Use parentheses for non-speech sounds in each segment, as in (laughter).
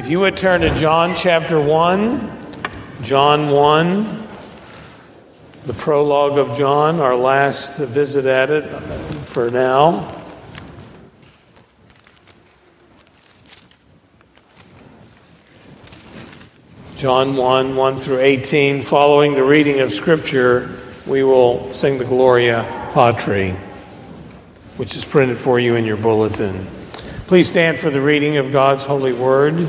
If you would turn to John chapter 1, John 1, the prologue of John, our last visit at it for now. John 1, 1 through 18. Following the reading of Scripture, we will sing the Gloria Patri, which is printed for you in your bulletin. Please stand for the reading of God's holy word.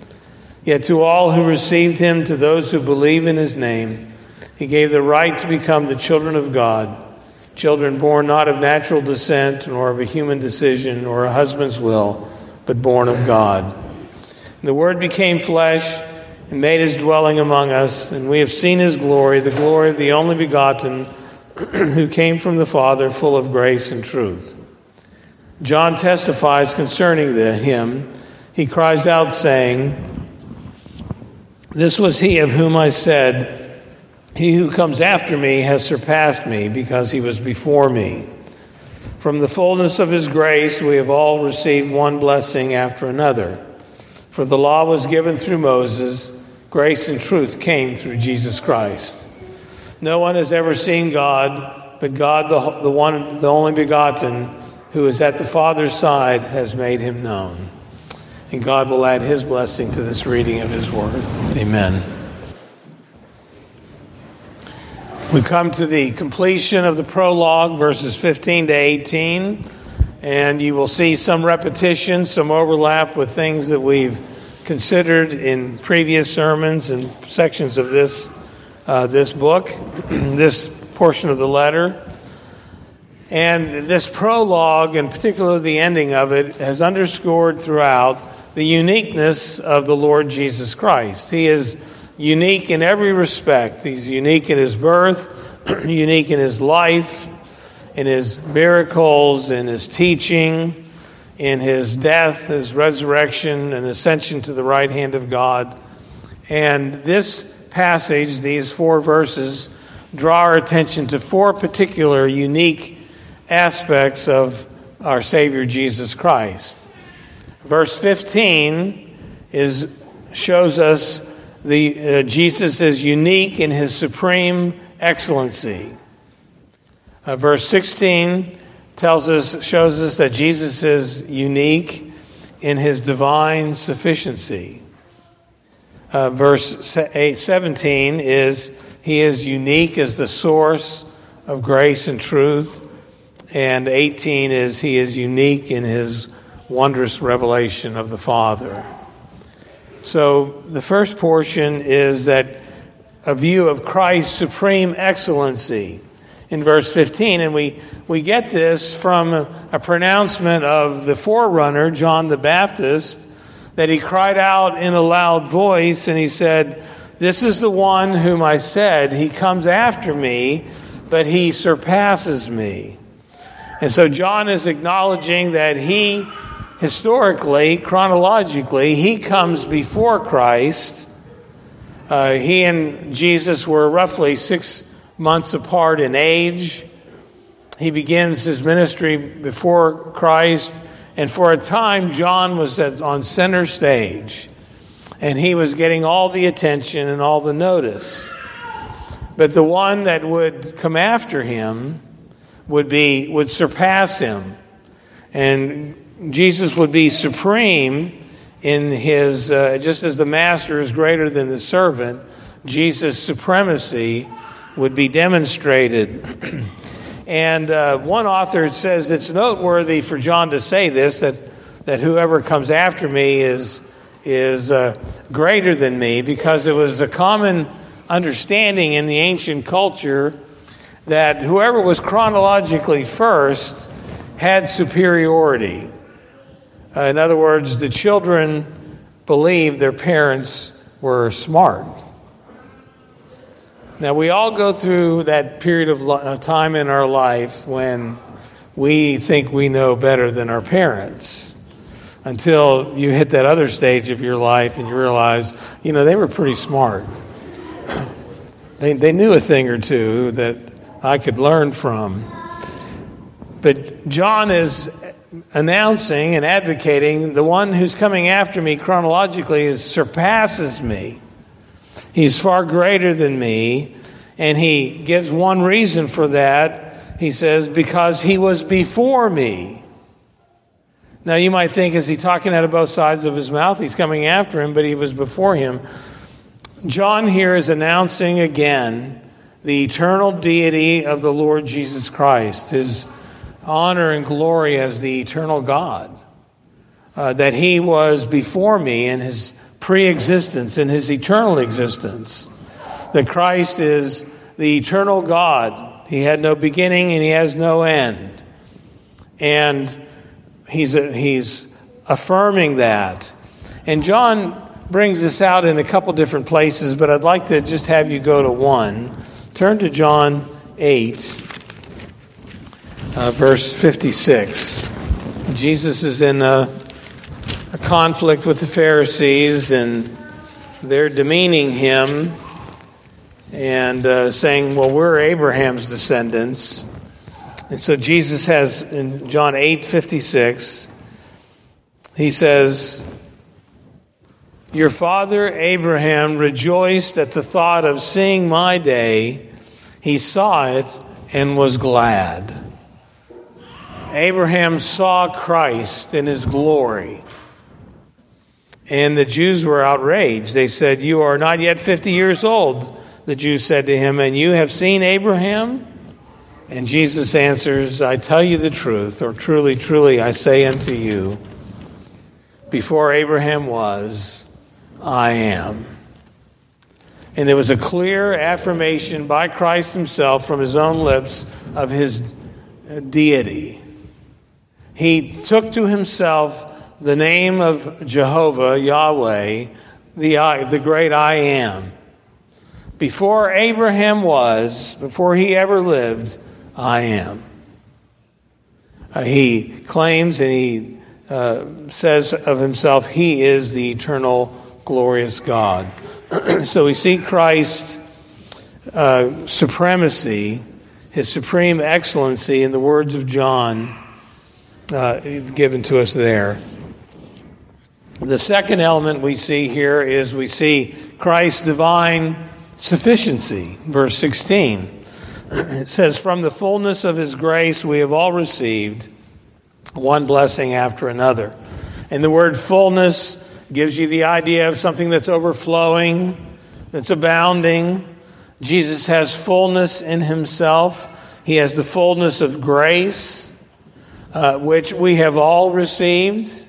Yet to all who received him, to those who believe in his name, he gave the right to become the children of God, children born not of natural descent, nor of a human decision, or a husband's will, but born of God. And the Word became flesh and made his dwelling among us, and we have seen his glory, the glory of the only begotten (clears throat) who came from the Father, full of grace and truth. John testifies concerning the, him. He cries out, saying, This was he of whom I said, He who comes after me has surpassed me, because he was before me. From the fullness of his grace, we have all received one blessing after another. For the law was given through Moses, grace and truth came through Jesus Christ. No one has ever seen God, but God, the, the one, the only begotten, who is at the Father's side, has made him known. And God will add his blessing to this reading of his word. Amen. We come to the completion of the prologue, verses 15 to 18, and you will see some repetition, some overlap with things that we've considered in previous sermons and sections of this, uh, this book, (clears throat) this portion of the letter. And this prologue, and particularly the ending of it, has underscored throughout the uniqueness of the Lord Jesus Christ. He is unique in every respect. He's unique in his birth, (clears throat) unique in his life, in his miracles, in his teaching, in his death, his resurrection, and ascension to the right hand of God. And this passage, these four verses, draw our attention to four particular unique aspects of our Savior Jesus Christ. Verse 15 is, shows us the, uh, Jesus is unique in his supreme excellency. Uh, verse 16 tells us, shows us that Jesus is unique in his divine sufficiency. Uh, verse 8, 17 is he is unique as the source of grace and truth. And 18 is he is unique in his wondrous revelation of the Father. So the first portion is that a view of Christ's supreme excellency in verse 15. And we, we get this from a, a pronouncement of the forerunner, John the Baptist, that he cried out in a loud voice and he said, This is the one whom I said, He comes after me, but he surpasses me. And so John is acknowledging that he, historically, chronologically, he comes before Christ. Uh, he and Jesus were roughly six months apart in age. He begins his ministry before Christ, and for a time, John was at, on center stage, and he was getting all the attention and all the notice. But the one that would come after him, would be would surpass him and jesus would be supreme in his uh, just as the master is greater than the servant Jesus' supremacy would be demonstrated. (clears throat) and uh, one author says it's noteworthy for John to say this that, that whoever comes after me is, is uh, greater than me because it was a common understanding in the ancient culture that whoever was chronologically first had superiority. Uh, in other words, the children believed their parents were smart. Now, we all go through that period of time in our life when we think we know better than our parents until you hit that other stage of your life and you realize, you know, they were pretty smart. (clears throat) They, they knew a thing or two that I could learn from. But John is announcing and advocating the one who's coming after me chronologically is surpasses me. He's far greater than me, and he gives one reason for that. He says, because he was before me. Now, you might think, is he talking out of both sides of his mouth? He's coming after him, but he was before him. John here is announcing again the eternal deity of the Lord Jesus Christ, his honor and glory as the eternal God, uh, that he was before me in his pre existence, in his eternal existence, that Christ is the eternal God. He had no beginning and he has no end. And he's, he's affirming that. And John brings this out in a couple different places, but I'd like to just have you go to one. Turn to John 8, uh, verse 56. Jesus is in a, a conflict with the Pharisees, and they're demeaning him and uh, saying, Well, we're Abraham's descendants. And so Jesus has in John 8 56, he says, your father Abraham rejoiced at the thought of seeing my day. He saw it and was glad. Abraham saw Christ in his glory. And the Jews were outraged. They said, You are not yet 50 years old. The Jews said to him, And you have seen Abraham? And Jesus answers, I tell you the truth, or truly, truly, I say unto you, before Abraham was, I am. And there was a clear affirmation by Christ himself from his own lips of his deity. He took to himself the name of Jehovah, Yahweh, the, the great I am. Before Abraham was, before he ever lived, I am. Uh, he claims and he uh, says of himself, He is the eternal glorious God. (clears throat) so we see Christ's uh, supremacy, his supreme excellency in the words of John uh, given to us there. The second element we see here is we see Christ's divine sufficiency. Verse 16. (clears throat) It says, From the fullness of his grace we have all received one blessing after another. And the word fullness gives you the idea of something that's overflowing, that's abounding. Jesus has fullness in himself. He has the fullness of grace, uh, which we have all received.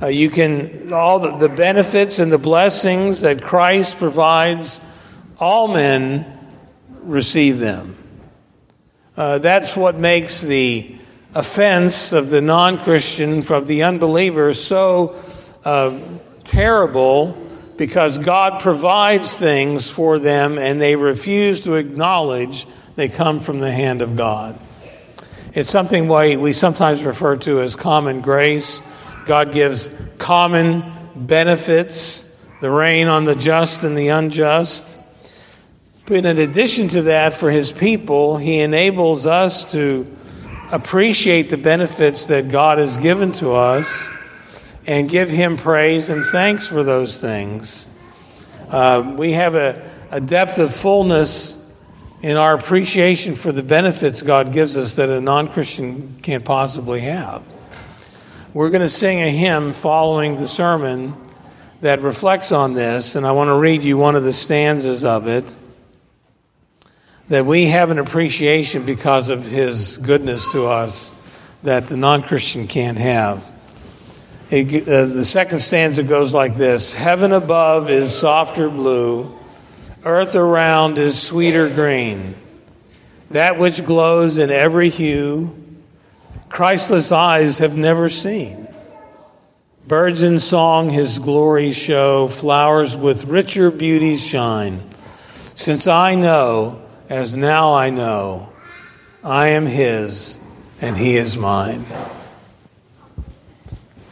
Uh, you can, all the, the benefits and the blessings that Christ provides, all men receive them. Uh, that's what makes the offense of the non Christian, from the unbeliever, so uh, terrible because God provides things for them and they refuse to acknowledge they come from the hand of God. It's something we sometimes refer to as common grace. God gives common benefits, the rain on the just and the unjust. But in addition to that, for his people, he enables us to appreciate the benefits that God has given to us and give Him praise and thanks for those things. Uh, we have a, a depth of fullness in our appreciation for the benefits God gives us that a non Christian can't possibly have. We're going to sing a hymn following the sermon that reflects on this, and I want to read you one of the stanzas of it that we have an appreciation because of his goodness to us that the non Christian can't have. It, uh, the second stanza goes like this Heaven above is softer blue, earth around is sweeter green. That which glows in every hue, Christless eyes have never seen. Birds in song his glory show, flowers with richer beauties shine. Since I know, as now I know, I am his and he is mine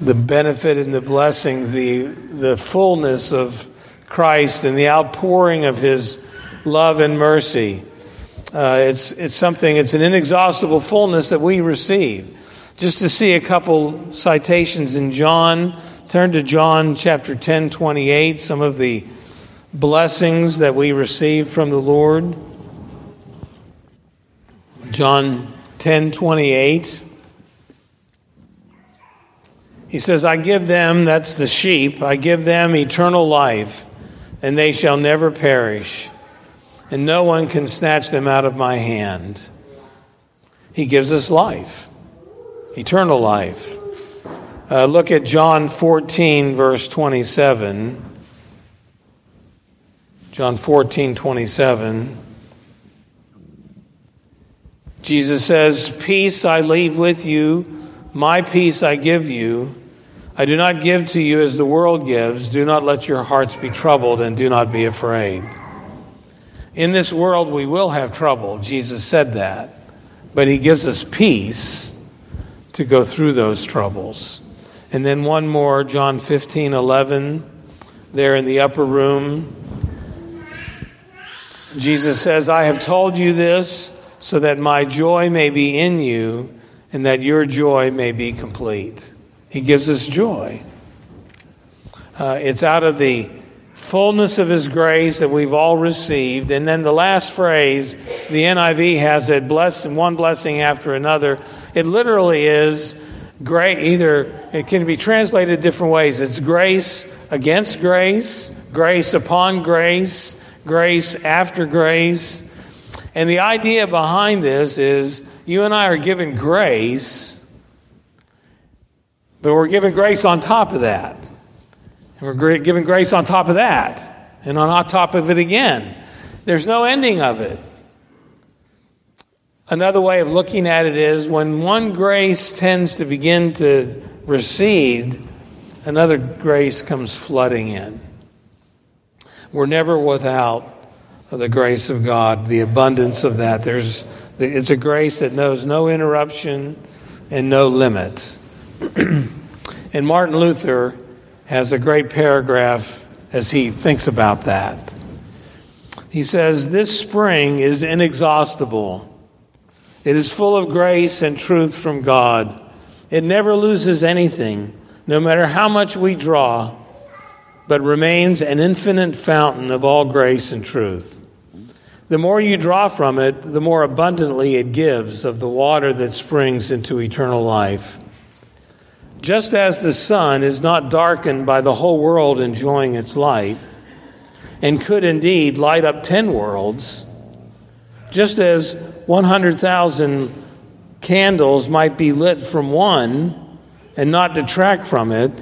the benefit and the blessings, the, the fullness of Christ and the outpouring of his love and mercy. Uh, it's, it's something, it's an inexhaustible fullness that we receive. Just to see a couple citations in John, turn to John chapter 10, 28, some of the blessings that we receive from the Lord. John 10, 28. He says, I give them, that's the sheep, I give them eternal life, and they shall never perish, and no one can snatch them out of my hand. He gives us life, eternal life. Uh, look at John 14, verse 27. John 14, 27. Jesus says, Peace I leave with you, my peace I give you. I do not give to you as the world gives. Do not let your hearts be troubled and do not be afraid. In this world, we will have trouble. Jesus said that. But he gives us peace to go through those troubles. And then one more, John 15 11, there in the upper room. Jesus says, I have told you this so that my joy may be in you and that your joy may be complete. He gives us joy. Uh, it's out of the fullness of His grace that we've all received. And then the last phrase, the NIV has it, bless one blessing after another. It literally is great, either it can be translated different ways. It's grace against grace, grace upon grace, grace after grace. And the idea behind this is you and I are given grace but we're given grace on top of that. And we're given grace on top of that. And on top of it again. There's no ending of it. Another way of looking at it is when one grace tends to begin to recede, another grace comes flooding in. We're never without the grace of God, the abundance of that. There's, it's a grace that knows no interruption and no limit. (clears throat) and Martin Luther has a great paragraph as he thinks about that. He says, This spring is inexhaustible. It is full of grace and truth from God. It never loses anything, no matter how much we draw, but remains an infinite fountain of all grace and truth. The more you draw from it, the more abundantly it gives of the water that springs into eternal life. Just as the sun is not darkened by the whole world enjoying its light, and could indeed light up ten worlds, just as 100,000 candles might be lit from one and not detract from it,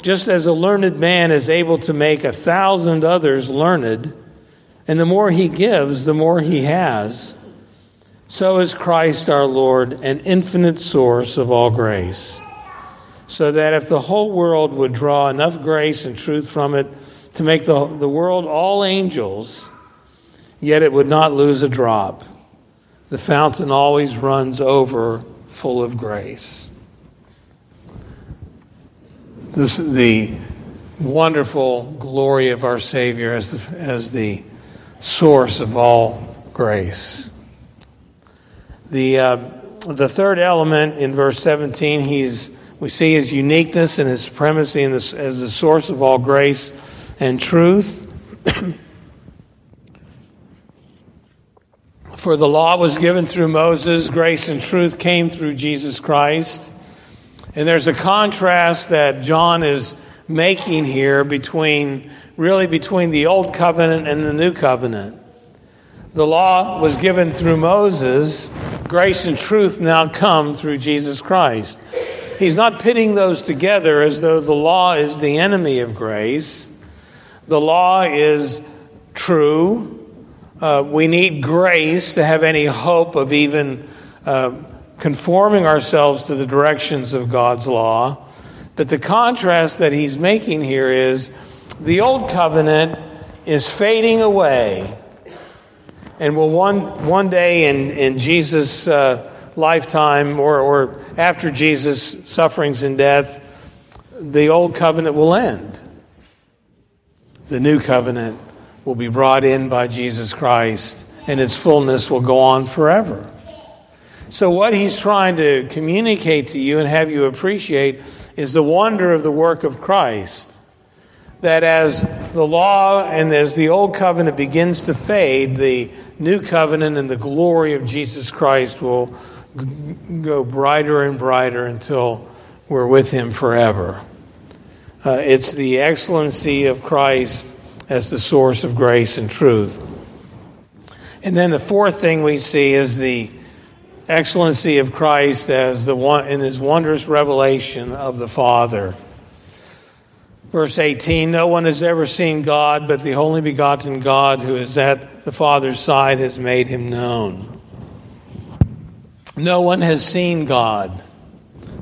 just as a learned man is able to make a thousand others learned, and the more he gives, the more he has, so is Christ our Lord an infinite source of all grace so that if the whole world would draw enough grace and truth from it to make the, the world all angels, yet it would not lose a drop. The fountain always runs over full of grace. This, is the wonderful glory of our Savior as the, as the source of all grace. The, uh, the third element in verse 17, he's we see his uniqueness and his supremacy as the source of all grace and truth. (clears throat) For the law was given through Moses, grace and truth came through Jesus Christ. And there's a contrast that John is making here between, really between the old covenant and the new covenant. The law was given through Moses. Grace and truth now come through Jesus Christ. He's not pitting those together as though the law is the enemy of grace. The law is true. Uh, we need grace to have any hope of even uh, conforming ourselves to the directions of God's law. But the contrast that he's making here is the old covenant is fading away and will one, one day in, in Jesus' uh, lifetime or, or after Jesus' sufferings and death, the old covenant will end. The new covenant will be brought in by Jesus Christ, and its fullness will go on forever. So, what he's trying to communicate to you and have you appreciate is the wonder of the work of Christ that as the law and as the old covenant begins to fade, the new covenant and the glory of Jesus Christ will go brighter and brighter until we're with him forever. Uh, it's the excellency of Christ as the source of grace and truth. And then the fourth thing we see is the excellency of Christ as the one in his wondrous revelation of the Father. Verse 18 No one has ever seen God, but the only begotten God who is at the Father's side has made him known. No one has seen God.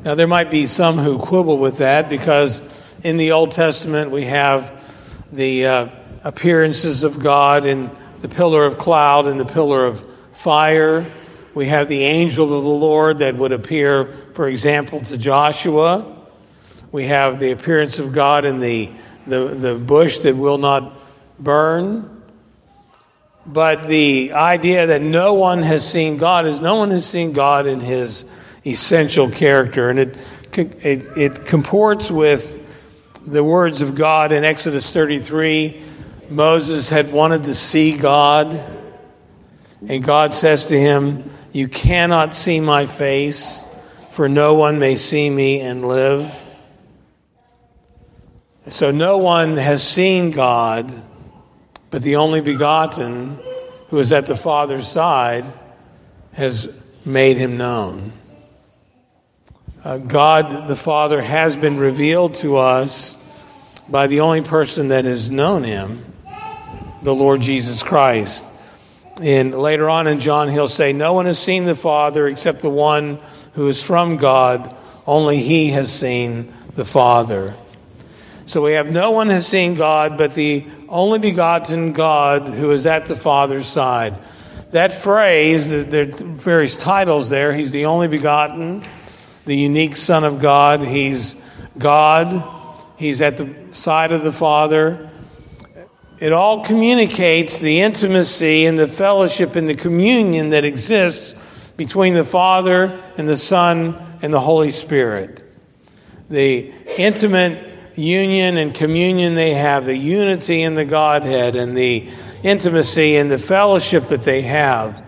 Now, there might be some who quibble with that because in the Old Testament we have the uh, appearances of God in the pillar of cloud and the pillar of fire. We have the angel of the Lord that would appear, for example, to Joshua. We have the appearance of God in the, the, the bush that will not burn. But the idea that no one has seen God is no one has seen God in his essential character. And it, it, it comports with the words of God in Exodus 33. Moses had wanted to see God, and God says to him, You cannot see my face, for no one may see me and live. So no one has seen God, but the only begotten, who is at the Father's side, has made him known. Uh, God the Father has been revealed to us by the only person that has known him, the Lord Jesus Christ. And later on in John, he'll say, No one has seen the Father except the one who is from God. Only he has seen the Father. So we have no one has seen God but the only begotten God who is at the Father's side. That phrase, there are various titles there. He's the only begotten, the unique Son of God. He's God. He's at the side of the Father. It all communicates the intimacy and the fellowship and the communion that exists between the Father and the Son and the Holy Spirit. The intimate union and communion they have, the unity in the Godhead, and the intimacy and the fellowship that they have.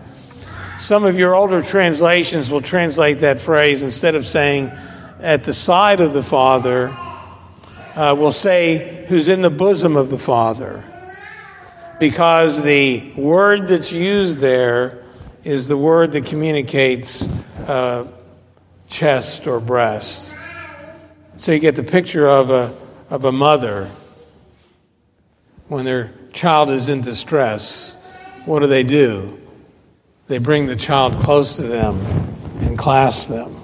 Some of your older translations will translate that phrase instead of saying at the side of the Father, uh, will say who's in the bosom of the Father. Because the word that's used there is the word that communicates uh, chest or breast. So you get the picture of a of a mother when their child is in distress, what do they do? They bring the child close to them and clasp them.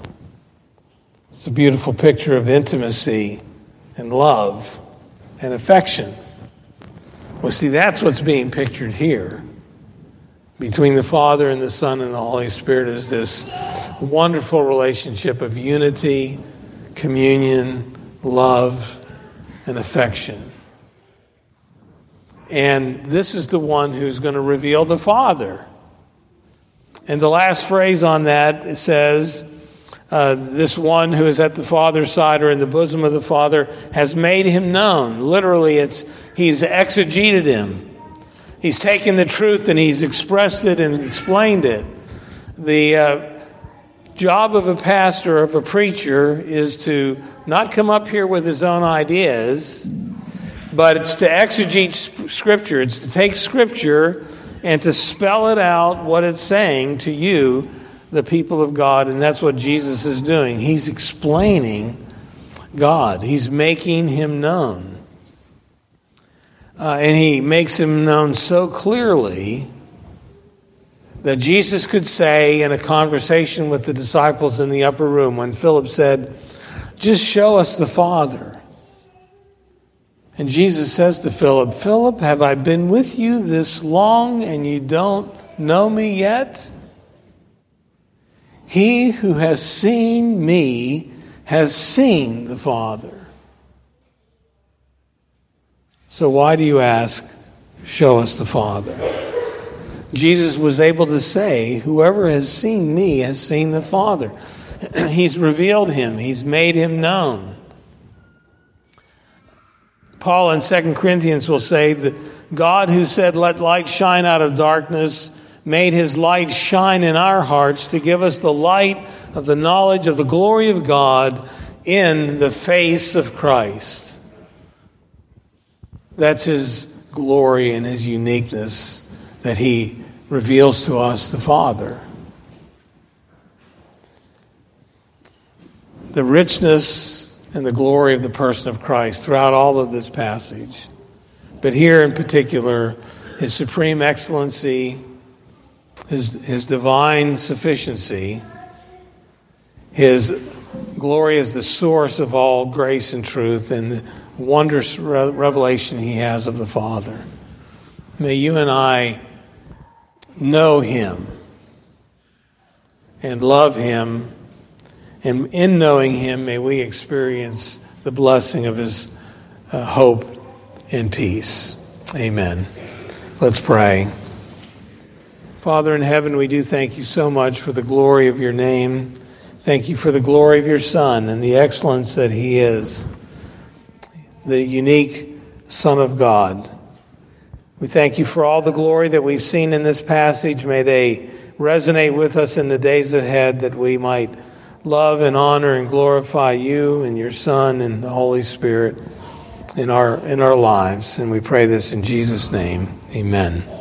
It's a beautiful picture of intimacy and love and affection. Well, see, that's what's being pictured here. Between the Father and the Son and the Holy Spirit is this wonderful relationship of unity, communion, love, and affection. And this is the one who's going to reveal the Father. And the last phrase on that says, uh, This one who is at the Father's side or in the bosom of the Father has made him known. Literally, it's he's exegeted him. He's taken the truth and he's expressed it and explained it. The uh, job of a pastor, of a preacher, is to not come up here with his own ideas, but it's to exegete Scripture. It's to take Scripture and to spell it out what it's saying to you, the people of God. And that's what Jesus is doing. He's explaining God, He's making Him known. Uh, and He makes Him known so clearly that Jesus could say in a conversation with the disciples in the upper room when Philip said, Just show us the Father. And Jesus says to Philip, Philip, have I been with you this long and you don't know me yet? He who has seen me has seen the Father. So why do you ask, Show us the Father? Jesus was able to say, Whoever has seen me has seen the Father. (clears throat) He's revealed him, He's made him known. Paul in 2 Corinthians will say that God, who said, Let light shine out of darkness, made his light shine in our hearts to give us the light of the knowledge of the glory of God in the face of Christ. That's his glory and his uniqueness that he reveals to us the Father. The richness and the glory of the person of Christ throughout all of this passage. But here in particular, his supreme excellency, his, his divine sufficiency, his glory as the source of all grace and truth, and the wondrous re- revelation he has of the Father. May you and I know him and love him and in knowing him, may we experience the blessing of his uh, hope and peace. Amen. Let's pray. Father in heaven, we do thank you so much for the glory of your name. Thank you for the glory of your Son and the excellence that he is, the unique Son of God. We thank you for all the glory that we've seen in this passage. May they resonate with us in the days ahead that we might love and honor and glorify you and your Son and the Holy Spirit in our, in our lives. And we pray this in Jesus' name. Amen.